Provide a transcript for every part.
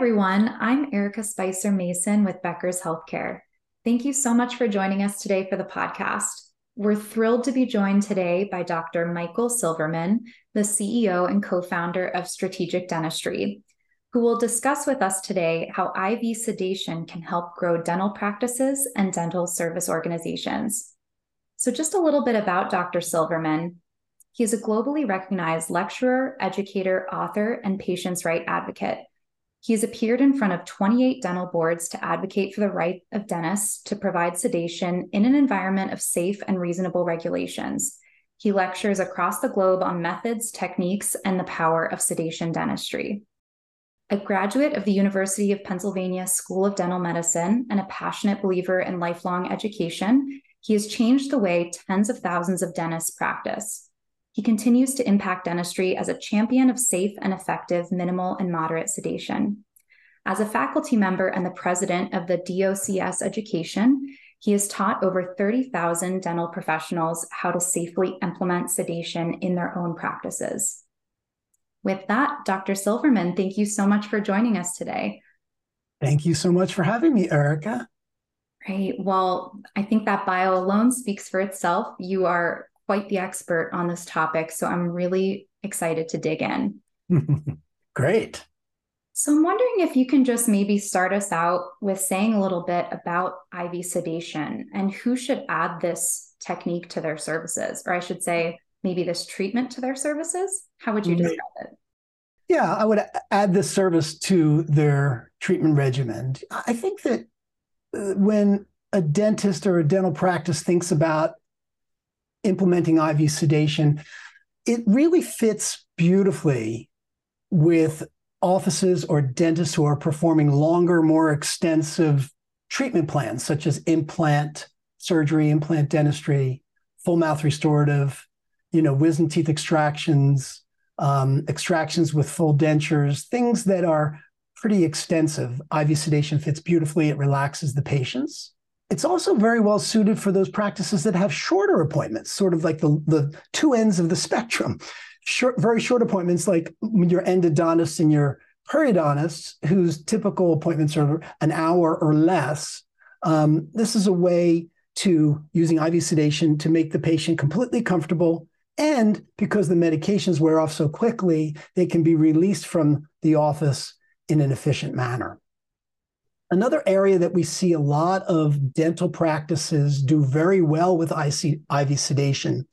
everyone. I'm Erica Spicer Mason with Becker's Healthcare. Thank you so much for joining us today for the podcast. We're thrilled to be joined today by Dr. Michael Silverman, the CEO and co founder of Strategic Dentistry, who will discuss with us today how IV sedation can help grow dental practices and dental service organizations. So, just a little bit about Dr. Silverman. He is a globally recognized lecturer, educator, author, and patients' right advocate. He has appeared in front of 28 dental boards to advocate for the right of dentists to provide sedation in an environment of safe and reasonable regulations. He lectures across the globe on methods, techniques, and the power of sedation dentistry. A graduate of the University of Pennsylvania School of Dental Medicine and a passionate believer in lifelong education, he has changed the way tens of thousands of dentists practice. He continues to impact dentistry as a champion of safe and effective minimal and moderate sedation. As a faculty member and the president of the DOCS Education, he has taught over 30,000 dental professionals how to safely implement sedation in their own practices. With that, Dr. Silverman, thank you so much for joining us today. Thank you so much for having me, Erica. Great. Well, I think that bio alone speaks for itself. You are quite the expert on this topic. So I'm really excited to dig in. Great. So I'm wondering if you can just maybe start us out with saying a little bit about IV sedation and who should add this technique to their services, or I should say, maybe this treatment to their services. How would you describe it? Yeah, I would add this service to their treatment regimen. I think that uh, when a dentist or a dental practice thinks about implementing IV sedation, it really fits beautifully with offices or dentists who are performing longer, more extensive treatment plans, such as implant surgery, implant dentistry, full mouth restorative, you know, wisdom teeth extractions, um, extractions with full dentures, things that are pretty extensive. IV sedation fits beautifully. It relaxes the patients. It's also very well suited for those practices that have shorter appointments, sort of like the, the two ends of the spectrum. Short, very short appointments, like your endodontists and your periodontists, whose typical appointments are an hour or less. Um, this is a way to using IV sedation to make the patient completely comfortable. And because the medications wear off so quickly, they can be released from the office in an efficient manner. Another area that we see a lot of dental practices do very well with IV sedation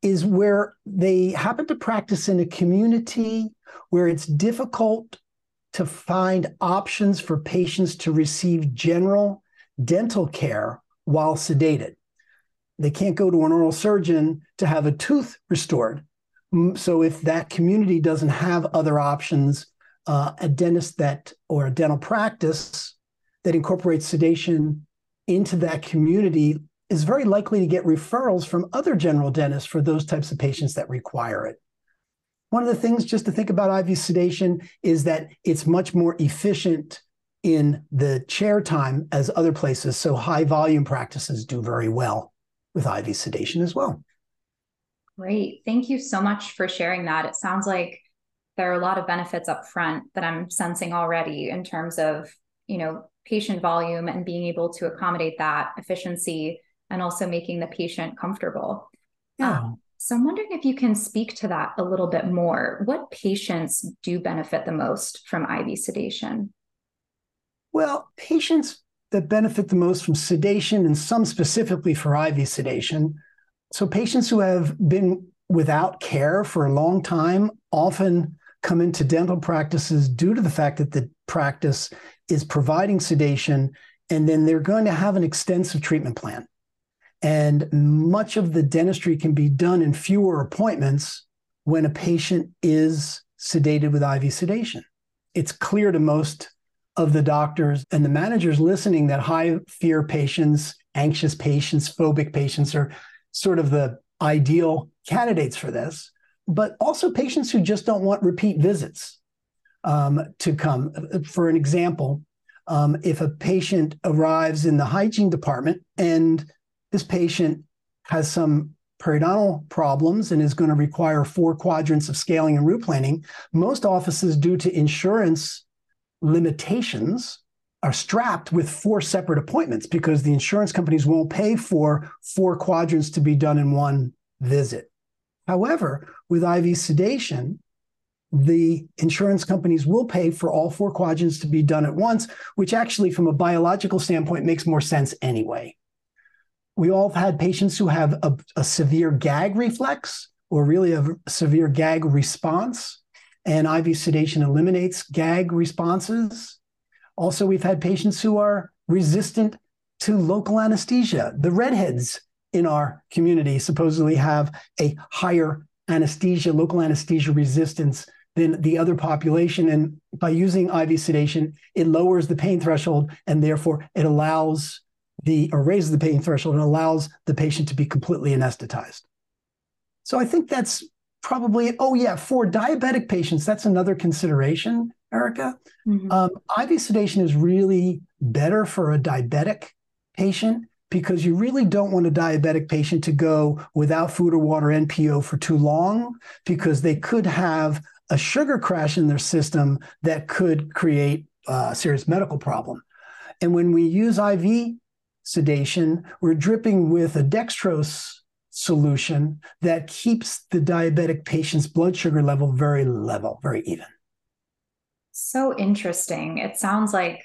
is where they happen to practice in a community where it's difficult to find options for patients to receive general dental care while sedated. They can't go to an oral surgeon to have a tooth restored. So, if that community doesn't have other options, uh, a dentist that or a dental practice that incorporates sedation into that community is very likely to get referrals from other general dentists for those types of patients that require it. One of the things just to think about IV sedation is that it's much more efficient in the chair time as other places. So high volume practices do very well with IV sedation as well. Great. Thank you so much for sharing that. It sounds like there are a lot of benefits up front that I'm sensing already in terms of, you know, patient volume and being able to accommodate that efficiency and also making the patient comfortable. Yeah. Um, so I'm wondering if you can speak to that a little bit more. What patients do benefit the most from IV sedation? Well, patients that benefit the most from sedation and some specifically for IV sedation. So patients who have been without care for a long time often come into dental practices due to the fact that the practice is providing sedation, and then they're going to have an extensive treatment plan. And much of the dentistry can be done in fewer appointments when a patient is sedated with IV sedation. It's clear to most of the doctors and the managers listening that high fear patients, anxious patients, phobic patients are sort of the ideal candidates for this, but also patients who just don't want repeat visits um, to come. For an example, um, if a patient arrives in the hygiene department and this patient has some periodontal problems and is going to require four quadrants of scaling and root planning, most offices, due to insurance limitations are strapped with four separate appointments because the insurance companies won't pay for four quadrants to be done in one visit. However, with IV sedation, the insurance companies will pay for all four quadrants to be done at once, which actually, from a biological standpoint, makes more sense anyway. We all have had patients who have a, a severe gag reflex or really a severe gag response, and IV sedation eliminates gag responses. Also, we've had patients who are resistant to local anesthesia. The redheads in our community supposedly have a higher anesthesia, local anesthesia resistance than the other population. And by using IV sedation, it lowers the pain threshold and therefore it allows the or raises the pain threshold and allows the patient to be completely anesthetized. So I think that's probably oh yeah for diabetic patients that's another consideration erica mm-hmm. um, iv sedation is really better for a diabetic patient because you really don't want a diabetic patient to go without food or water npo for too long because they could have a sugar crash in their system that could create a serious medical problem and when we use iv sedation we're dripping with a dextrose solution that keeps the diabetic patient's blood sugar level very level, very even. So interesting. It sounds like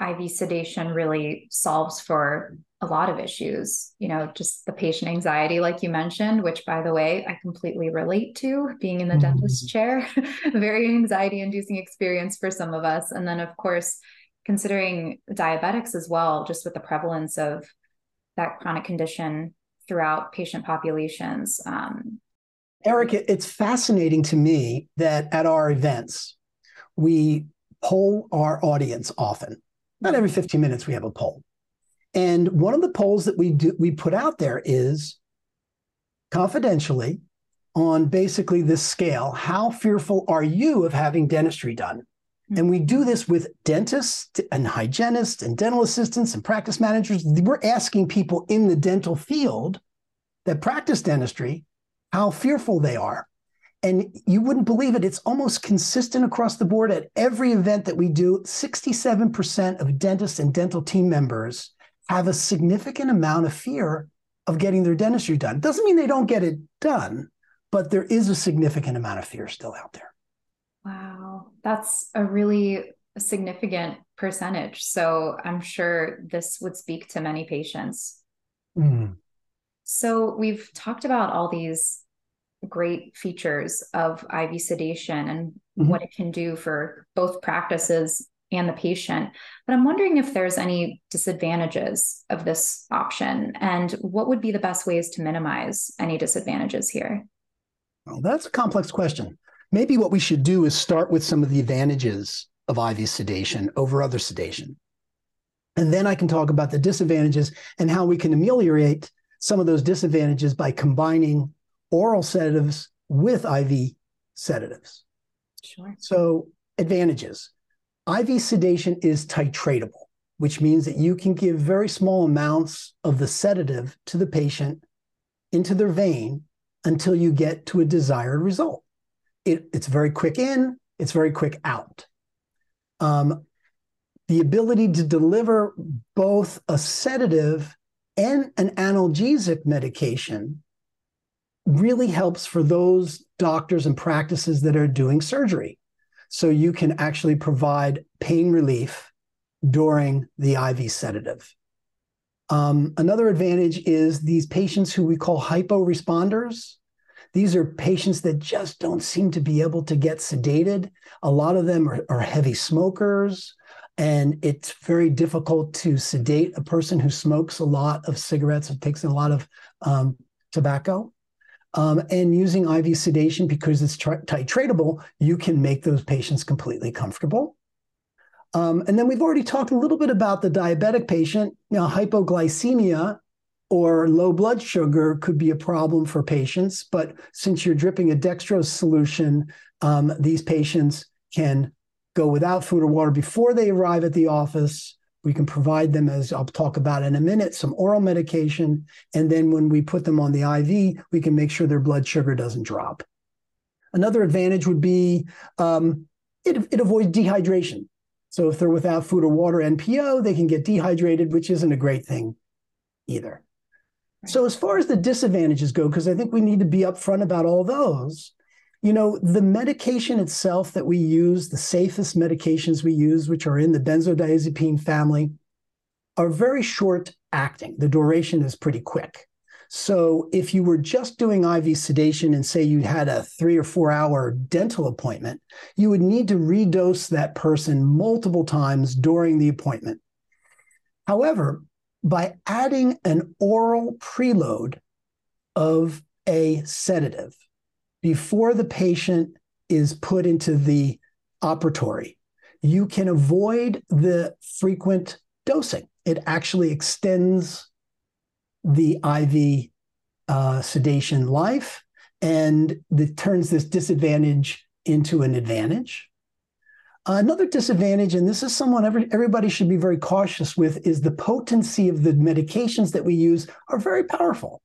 IV sedation really solves for a lot of issues, you know, just the patient anxiety, like you mentioned, which by the way, I completely relate to being in the mm-hmm. dentist chair, very anxiety inducing experience for some of us. And then, of course, considering diabetics as well, just with the prevalence of that chronic condition throughout patient populations. Um, Eric, it's fascinating to me that at our events, we poll our audience often. Not every 15 minutes, we have a poll. And one of the polls that we do we put out there is confidentially on basically this scale, how fearful are you of having dentistry done? Hmm. And we do this with dentists and hygienists and dental assistants and practice managers. We're asking people in the dental field that practice dentistry how fearful they are. And you wouldn't believe it. It's almost consistent across the board at every event that we do. 67% of dentists and dental team members have a significant amount of fear of getting their dentistry done. Doesn't mean they don't get it done, but there is a significant amount of fear still out there. Wow, that's a really significant percentage. So I'm sure this would speak to many patients. Mm. So we've talked about all these great features of IV sedation and mm-hmm. what it can do for both practices and the patient. But I'm wondering if there's any disadvantages of this option and what would be the best ways to minimize any disadvantages here? Well, that's a complex question maybe what we should do is start with some of the advantages of IV sedation over other sedation. And then I can talk about the disadvantages and how we can ameliorate some of those disadvantages by combining oral sedatives with IV sedatives. Sure. So, advantages IV sedation is titratable, which means that you can give very small amounts of the sedative to the patient into their vein until you get to a desired result it, it's very quick in, it's very quick out. Um, the ability to deliver both a sedative and an analgesic medication really helps for those doctors and practices that are doing surgery. So you can actually provide pain relief during the IV sedative. Um, another advantage is these patients who we call hypo-responders. These are patients that just don't seem to be able to get sedated. A lot of them are, are heavy smokers, and it's very difficult to sedate a person who smokes a lot of cigarettes and takes a lot of um, tobacco. Um, and using IV sedation because it's titratable, you can make those patients completely comfortable. Um, and then we've already talked a little bit about the diabetic patient. Now, hypoglycemia or low blood sugar could be a problem for patients. But since you're dripping a dextrose solution, um, these patients can go without food or water before they arrive at the office. We can provide them, as I'll talk about in a minute, some oral medication. And then when we put them on the IV, we can make sure their blood sugar doesn't drop. Another advantage would be um, it, it avoids dehydration. So if they're without food or water NPO, they can get dehydrated, which isn't a great thing either. So as far as the disadvantages go, because I think we need to be upfront about all those, you know, the medication itself that we use, the safest medications we use, which are in the benzodiazepine family, are very short acting. The duration is pretty quick. So if you were just doing IV sedation and say you had a three or four hour dental appointment, you would need to redose that person multiple times during the appointment. However, by adding an oral preload of a sedative before the patient is put into the operatory, you can avoid the frequent dosing. It actually extends the IV uh, sedation life and it turns this disadvantage into an advantage. Another disadvantage, and this is someone every, everybody should be very cautious with, is the potency of the medications that we use are very powerful.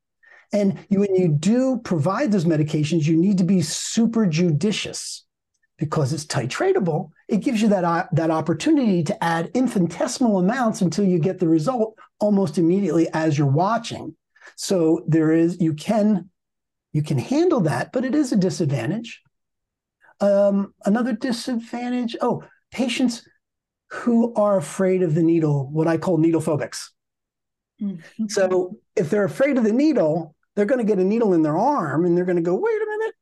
And you, when you do provide those medications, you need to be super judicious because it's titratable. It gives you that, uh, that opportunity to add infinitesimal amounts until you get the result almost immediately as you're watching. So there is you can you can handle that, but it is a disadvantage. Um, another disadvantage, oh, patients who are afraid of the needle, what I call needle phobics. Mm-hmm. So if they're afraid of the needle, they're going to get a needle in their arm and they're going to go, wait a minute,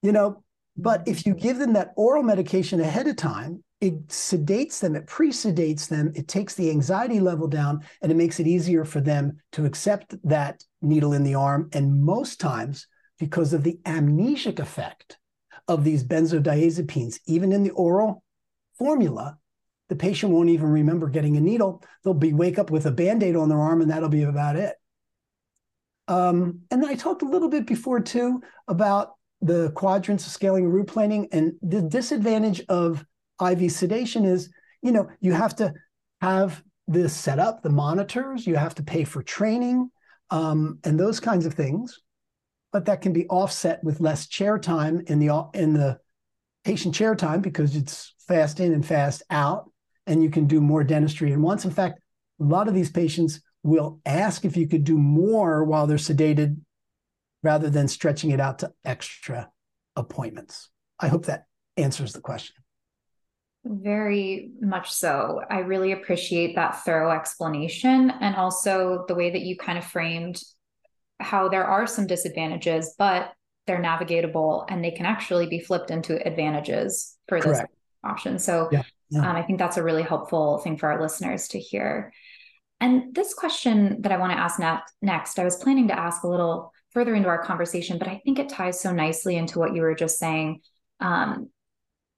you know. But if you give them that oral medication ahead of time, it sedates them, it pre-sedates them, it takes the anxiety level down, and it makes it easier for them to accept that needle in the arm. And most times, because of the amnesic effect of these benzodiazepines, even in the oral formula, the patient won't even remember getting a needle. They'll be wake up with a band-aid on their arm, and that'll be about it. Um, and I talked a little bit before too about the quadrants of scaling root planning and the disadvantage of IV sedation is, you know, you have to have this set up, the monitors, you have to pay for training um, and those kinds of things. But that can be offset with less chair time in the in the patient chair time because it's fast in and fast out, and you can do more dentistry at once. In fact, a lot of these patients will ask if you could do more while they're sedated rather than stretching it out to extra appointments. I hope that answers the question. Very much so. I really appreciate that thorough explanation and also the way that you kind of framed how there are some disadvantages, but they're navigatable and they can actually be flipped into advantages for this Correct. option. So yeah, yeah. Um, I think that's a really helpful thing for our listeners to hear. And this question that I want to ask next, I was planning to ask a little further into our conversation, but I think it ties so nicely into what you were just saying. Um,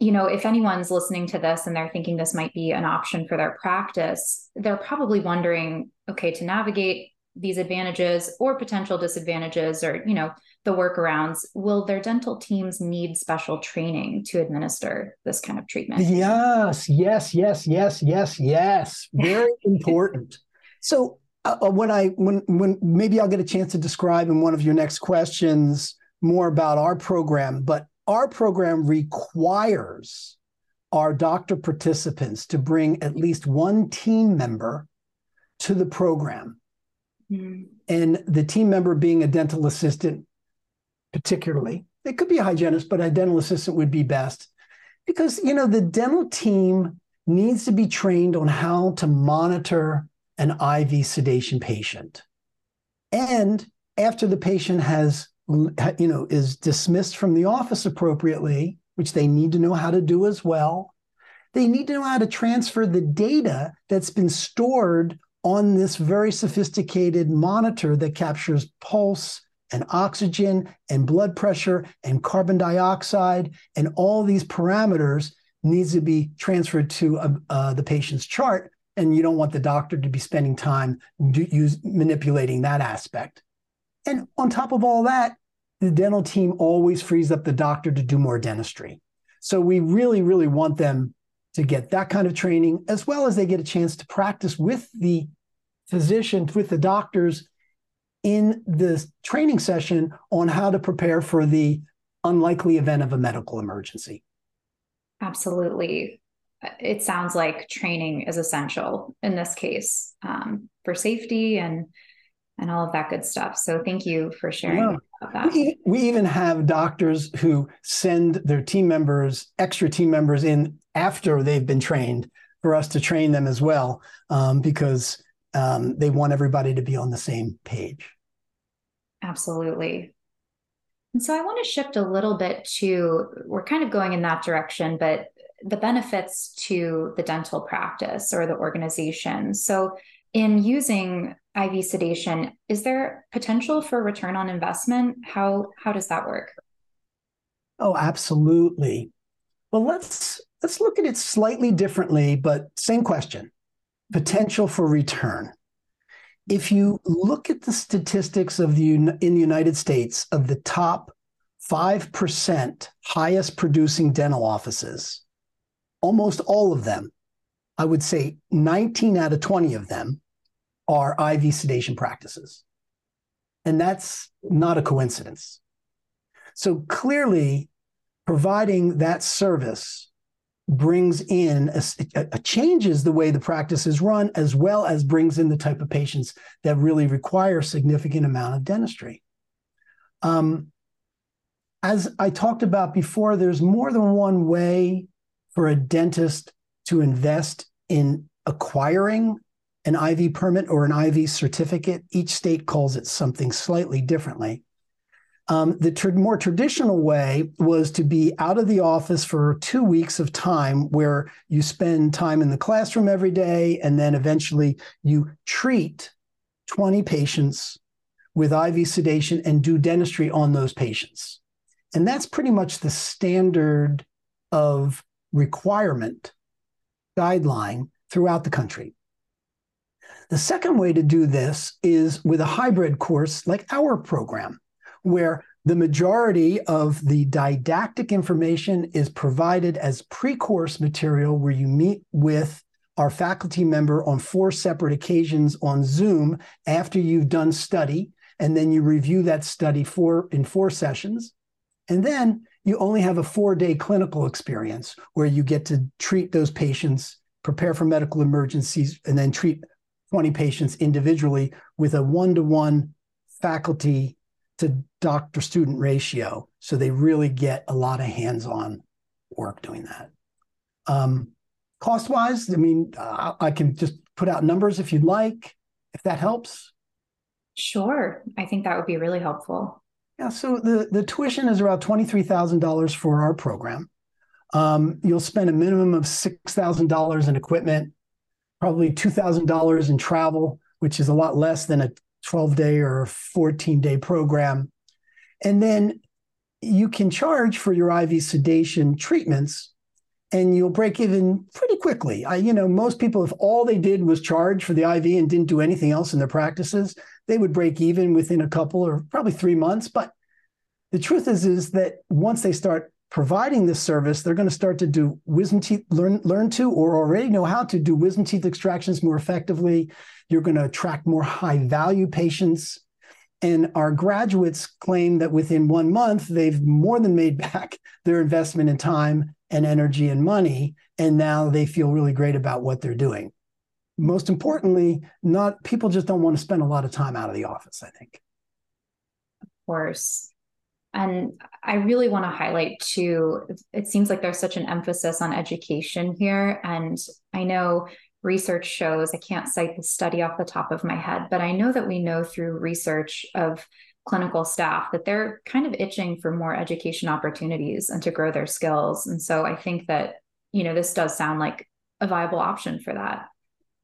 you know, if anyone's listening to this and they're thinking this might be an option for their practice, they're probably wondering, okay, to navigate these advantages or potential disadvantages or, you know, the workarounds, will their dental teams need special training to administer this kind of treatment? Yes, yes, yes, yes, yes, yes. Very important. So uh, uh, when I when when maybe I'll get a chance to describe in one of your next questions more about our program, but our program requires our doctor participants to bring at least one team member to the program. Mm-hmm. And the team member being a dental assistant, particularly. It could be a hygienist, but a dental assistant would be best. Because, you know, the dental team needs to be trained on how to monitor an IV sedation patient. And after the patient has you know, is dismissed from the office appropriately, which they need to know how to do as well. They need to know how to transfer the data that's been stored on this very sophisticated monitor that captures pulse and oxygen and blood pressure and carbon dioxide and all these parameters needs to be transferred to uh, the patient's chart and you don't want the doctor to be spending time do, use, manipulating that aspect and on top of all that, the dental team always frees up the doctor to do more dentistry. So we really, really want them to get that kind of training, as well as they get a chance to practice with the physician, with the doctors in the training session on how to prepare for the unlikely event of a medical emergency. Absolutely. It sounds like training is essential in this case um, for safety and and all of that good stuff. So thank you for sharing yeah. that. We, we even have doctors who send their team members, extra team members in after they've been trained for us to train them as well, um, because um, they want everybody to be on the same page. Absolutely. And so I want to shift a little bit to, we're kind of going in that direction, but the benefits to the dental practice or the organization. So, in using IV sedation, is there potential for return on investment? How how does that work? Oh, absolutely. Well, let's let's look at it slightly differently, but same question. Potential for return. If you look at the statistics of the in the United States of the top 5% highest producing dental offices, almost all of them, I would say 19 out of 20 of them are IV sedation practices. And that's not a coincidence. So clearly, providing that service brings in a, a, changes the way the practice is run as well as brings in the type of patients that really require significant amount of dentistry um, as i talked about before there's more than one way for a dentist to invest in acquiring an IV permit or an IV certificate. Each state calls it something slightly differently. Um, the tr- more traditional way was to be out of the office for two weeks of time where you spend time in the classroom every day and then eventually you treat 20 patients with IV sedation and do dentistry on those patients. And that's pretty much the standard of requirement guideline throughout the country. The second way to do this is with a hybrid course like our program, where the majority of the didactic information is provided as pre course material, where you meet with our faculty member on four separate occasions on Zoom after you've done study, and then you review that study for in four sessions. And then you only have a four day clinical experience where you get to treat those patients, prepare for medical emergencies, and then treat 20 patients individually with a one to one faculty to doctor student ratio. So they really get a lot of hands on work doing that. Um, cost wise, I mean, uh, I can just put out numbers if you'd like, if that helps. Sure. I think that would be really helpful. Yeah. So the, the tuition is around $23,000 for our program. Um, you'll spend a minimum of $6,000 in equipment probably $2,000 in travel, which is a lot less than a 12 day or 14 day program. And then you can charge for your IV sedation treatments and you'll break even pretty quickly. I, you know, most people, if all they did was charge for the IV and didn't do anything else in their practices, they would break even within a couple or probably three months. But the truth is, is that once they start providing this service, they're going to start to do wisdom teeth, learn, learn to, or already know how to do wisdom teeth extractions more effectively. You're going to attract more high value patients. And our graduates claim that within one month, they've more than made back their investment in time and energy and money. And now they feel really great about what they're doing. Most importantly, not people just don't want to spend a lot of time out of the office, I think. Of course. And I really want to highlight too, it seems like there's such an emphasis on education here. And I know research shows, I can't cite the study off the top of my head, but I know that we know through research of clinical staff that they're kind of itching for more education opportunities and to grow their skills. And so I think that, you know, this does sound like a viable option for that.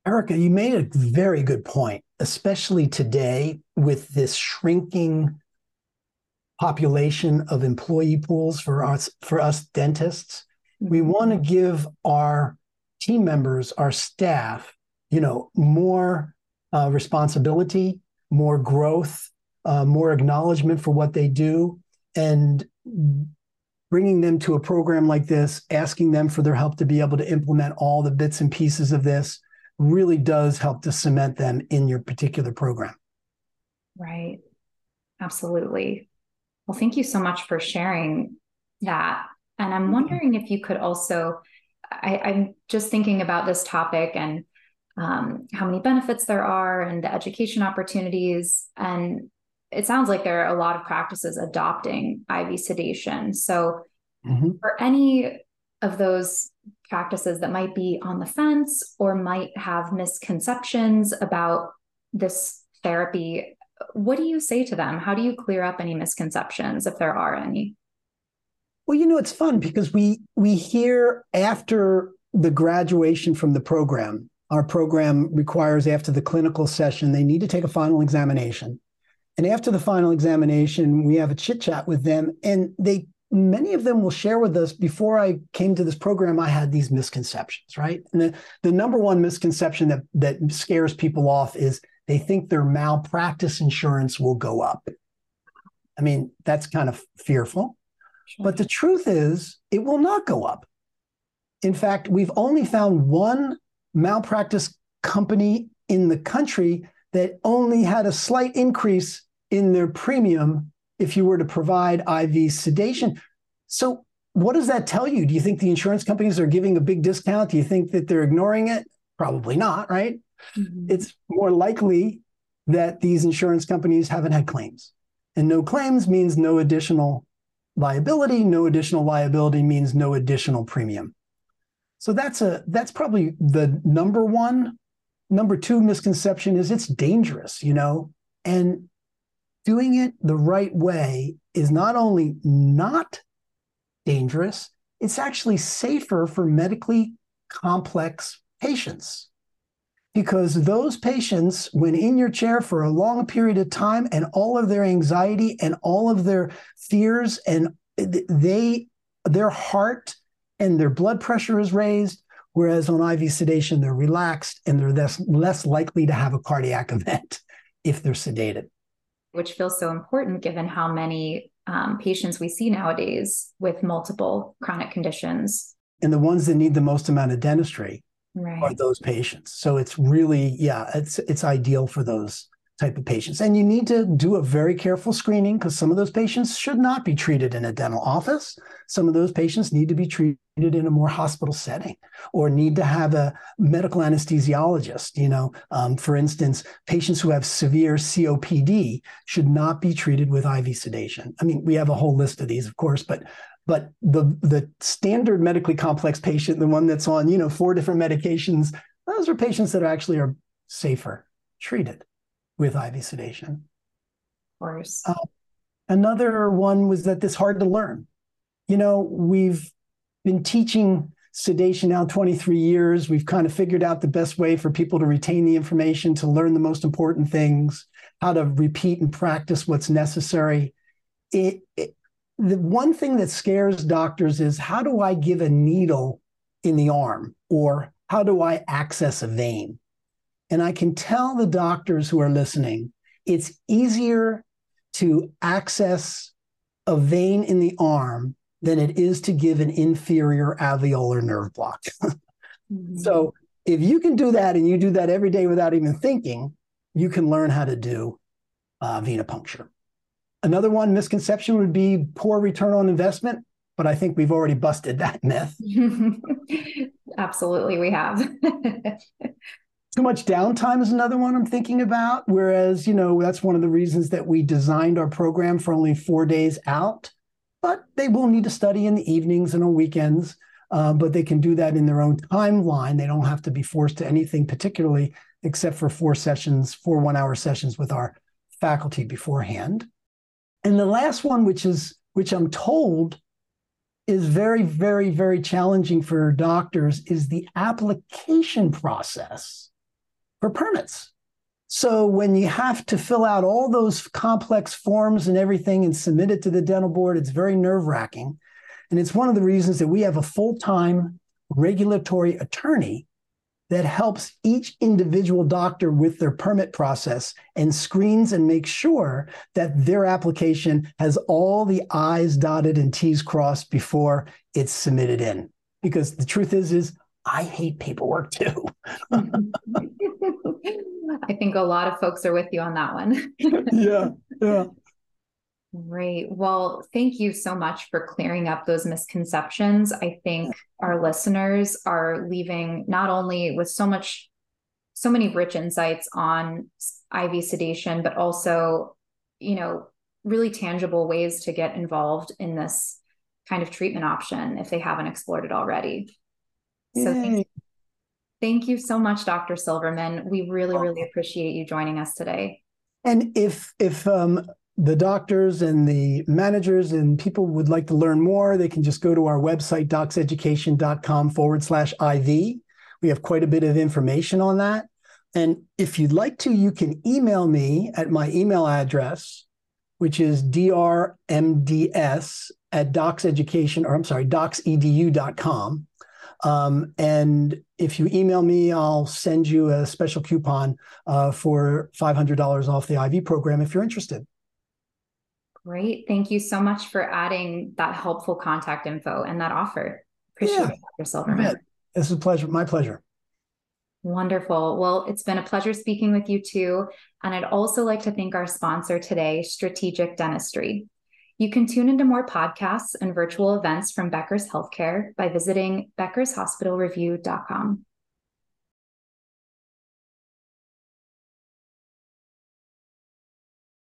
Erica, you made a very good point, especially today with this shrinking population of employee pools for us for us dentists. We mm-hmm. want to give our team members, our staff, you know, more uh, responsibility, more growth, uh, more acknowledgement for what they do, and bringing them to a program like this, asking them for their help to be able to implement all the bits and pieces of this, really does help to cement them in your particular program. Right. Absolutely. Well, thank you so much for sharing that. And I'm wondering if you could also I, am just thinking about this topic and um, how many benefits there are and the education opportunities. And it sounds like there are a lot of practices adopting IV sedation. So, mm-hmm. for any of those practices that might be on the fence or might have misconceptions about this therapy, what do you say to them? How do you clear up any misconceptions if there are any? Well, you know, it's fun because we we hear after the graduation from the program, our program requires after the clinical session, they need to take a final examination. And after the final examination, we have a chit chat with them, and they many of them will share with us before I came to this program, I had these misconceptions, right? And the, the number one misconception that, that scares people off is they think their malpractice insurance will go up. I mean, that's kind of fearful. Sure. But the truth is, it will not go up. In fact, we've only found one malpractice company in the country that only had a slight increase in their premium if you were to provide IV sedation. So, what does that tell you? Do you think the insurance companies are giving a big discount? Do you think that they're ignoring it? Probably not, right? Mm-hmm. It's more likely that these insurance companies haven't had claims. And no claims means no additional liability. No additional liability means no additional premium. So that's a that's probably the number one. Number two misconception is it's dangerous, you know, and doing it the right way is not only not dangerous, it's actually safer for medically complex patients. Because those patients, when in your chair for a long period of time and all of their anxiety and all of their fears and they their heart and their blood pressure is raised. Whereas on IV sedation, they're relaxed and they're less, less likely to have a cardiac event if they're sedated. Which feels so important given how many um, patients we see nowadays with multiple chronic conditions. And the ones that need the most amount of dentistry right. are those patients. So it's really, yeah, it's it's ideal for those type of patients. And you need to do a very careful screening because some of those patients should not be treated in a dental office. Some of those patients need to be treated in a more hospital setting or need to have a medical anesthesiologist. You know, um, for instance, patients who have severe COPD should not be treated with IV sedation. I mean, we have a whole list of these, of course, but but the the standard medically complex patient, the one that's on you know four different medications, those are patients that actually are safer treated with IV sedation. Of course. Uh, another one was that this hard to learn. You know, we've been teaching sedation now 23 years. We've kind of figured out the best way for people to retain the information, to learn the most important things, how to repeat and practice what's necessary. It, it, the one thing that scares doctors is how do I give a needle in the arm or how do I access a vein? And I can tell the doctors who are listening, it's easier to access a vein in the arm than it is to give an inferior alveolar nerve block. mm-hmm. So if you can do that and you do that every day without even thinking, you can learn how to do uh, venipuncture. Another one misconception would be poor return on investment, but I think we've already busted that myth. Absolutely, we have. Too much downtime is another one I'm thinking about. Whereas, you know, that's one of the reasons that we designed our program for only four days out. But they will need to study in the evenings and on weekends. Uh, but they can do that in their own timeline. They don't have to be forced to anything particularly, except for four sessions, four one hour sessions with our faculty beforehand. And the last one, which is which I'm told is very, very, very challenging for doctors, is the application process for permits. So when you have to fill out all those complex forms and everything and submit it to the dental board, it's very nerve wracking. And it's one of the reasons that we have a full time regulatory attorney that helps each individual doctor with their permit process and screens and makes sure that their application has all the I's dotted and T's crossed before it's submitted in. Because the truth is, is I hate paperwork too. I think a lot of folks are with you on that one. yeah, yeah. Great. Well, thank you so much for clearing up those misconceptions. I think our listeners are leaving not only with so much, so many rich insights on IV sedation, but also, you know, really tangible ways to get involved in this kind of treatment option if they haven't explored it already. So thank you, thank you so much, Dr. Silverman. We really, really appreciate you joining us today. And if if um, the doctors and the managers and people would like to learn more, they can just go to our website, docseducation.com forward slash IV. We have quite a bit of information on that. And if you'd like to, you can email me at my email address, which is drmds at docseducation, or I'm sorry, docsedu.com. Um, and if you email me, I'll send you a special coupon uh, for $500 off the IV program if you're interested. Great. Thank you so much for adding that helpful contact info and that offer. Appreciate yeah, it, Dr. Silverman. This is a pleasure. My pleasure. Wonderful. Well, it's been a pleasure speaking with you too. And I'd also like to thank our sponsor today, Strategic Dentistry. You can tune into more podcasts and virtual events from Becker's Healthcare by visiting beckershospitalreview.com.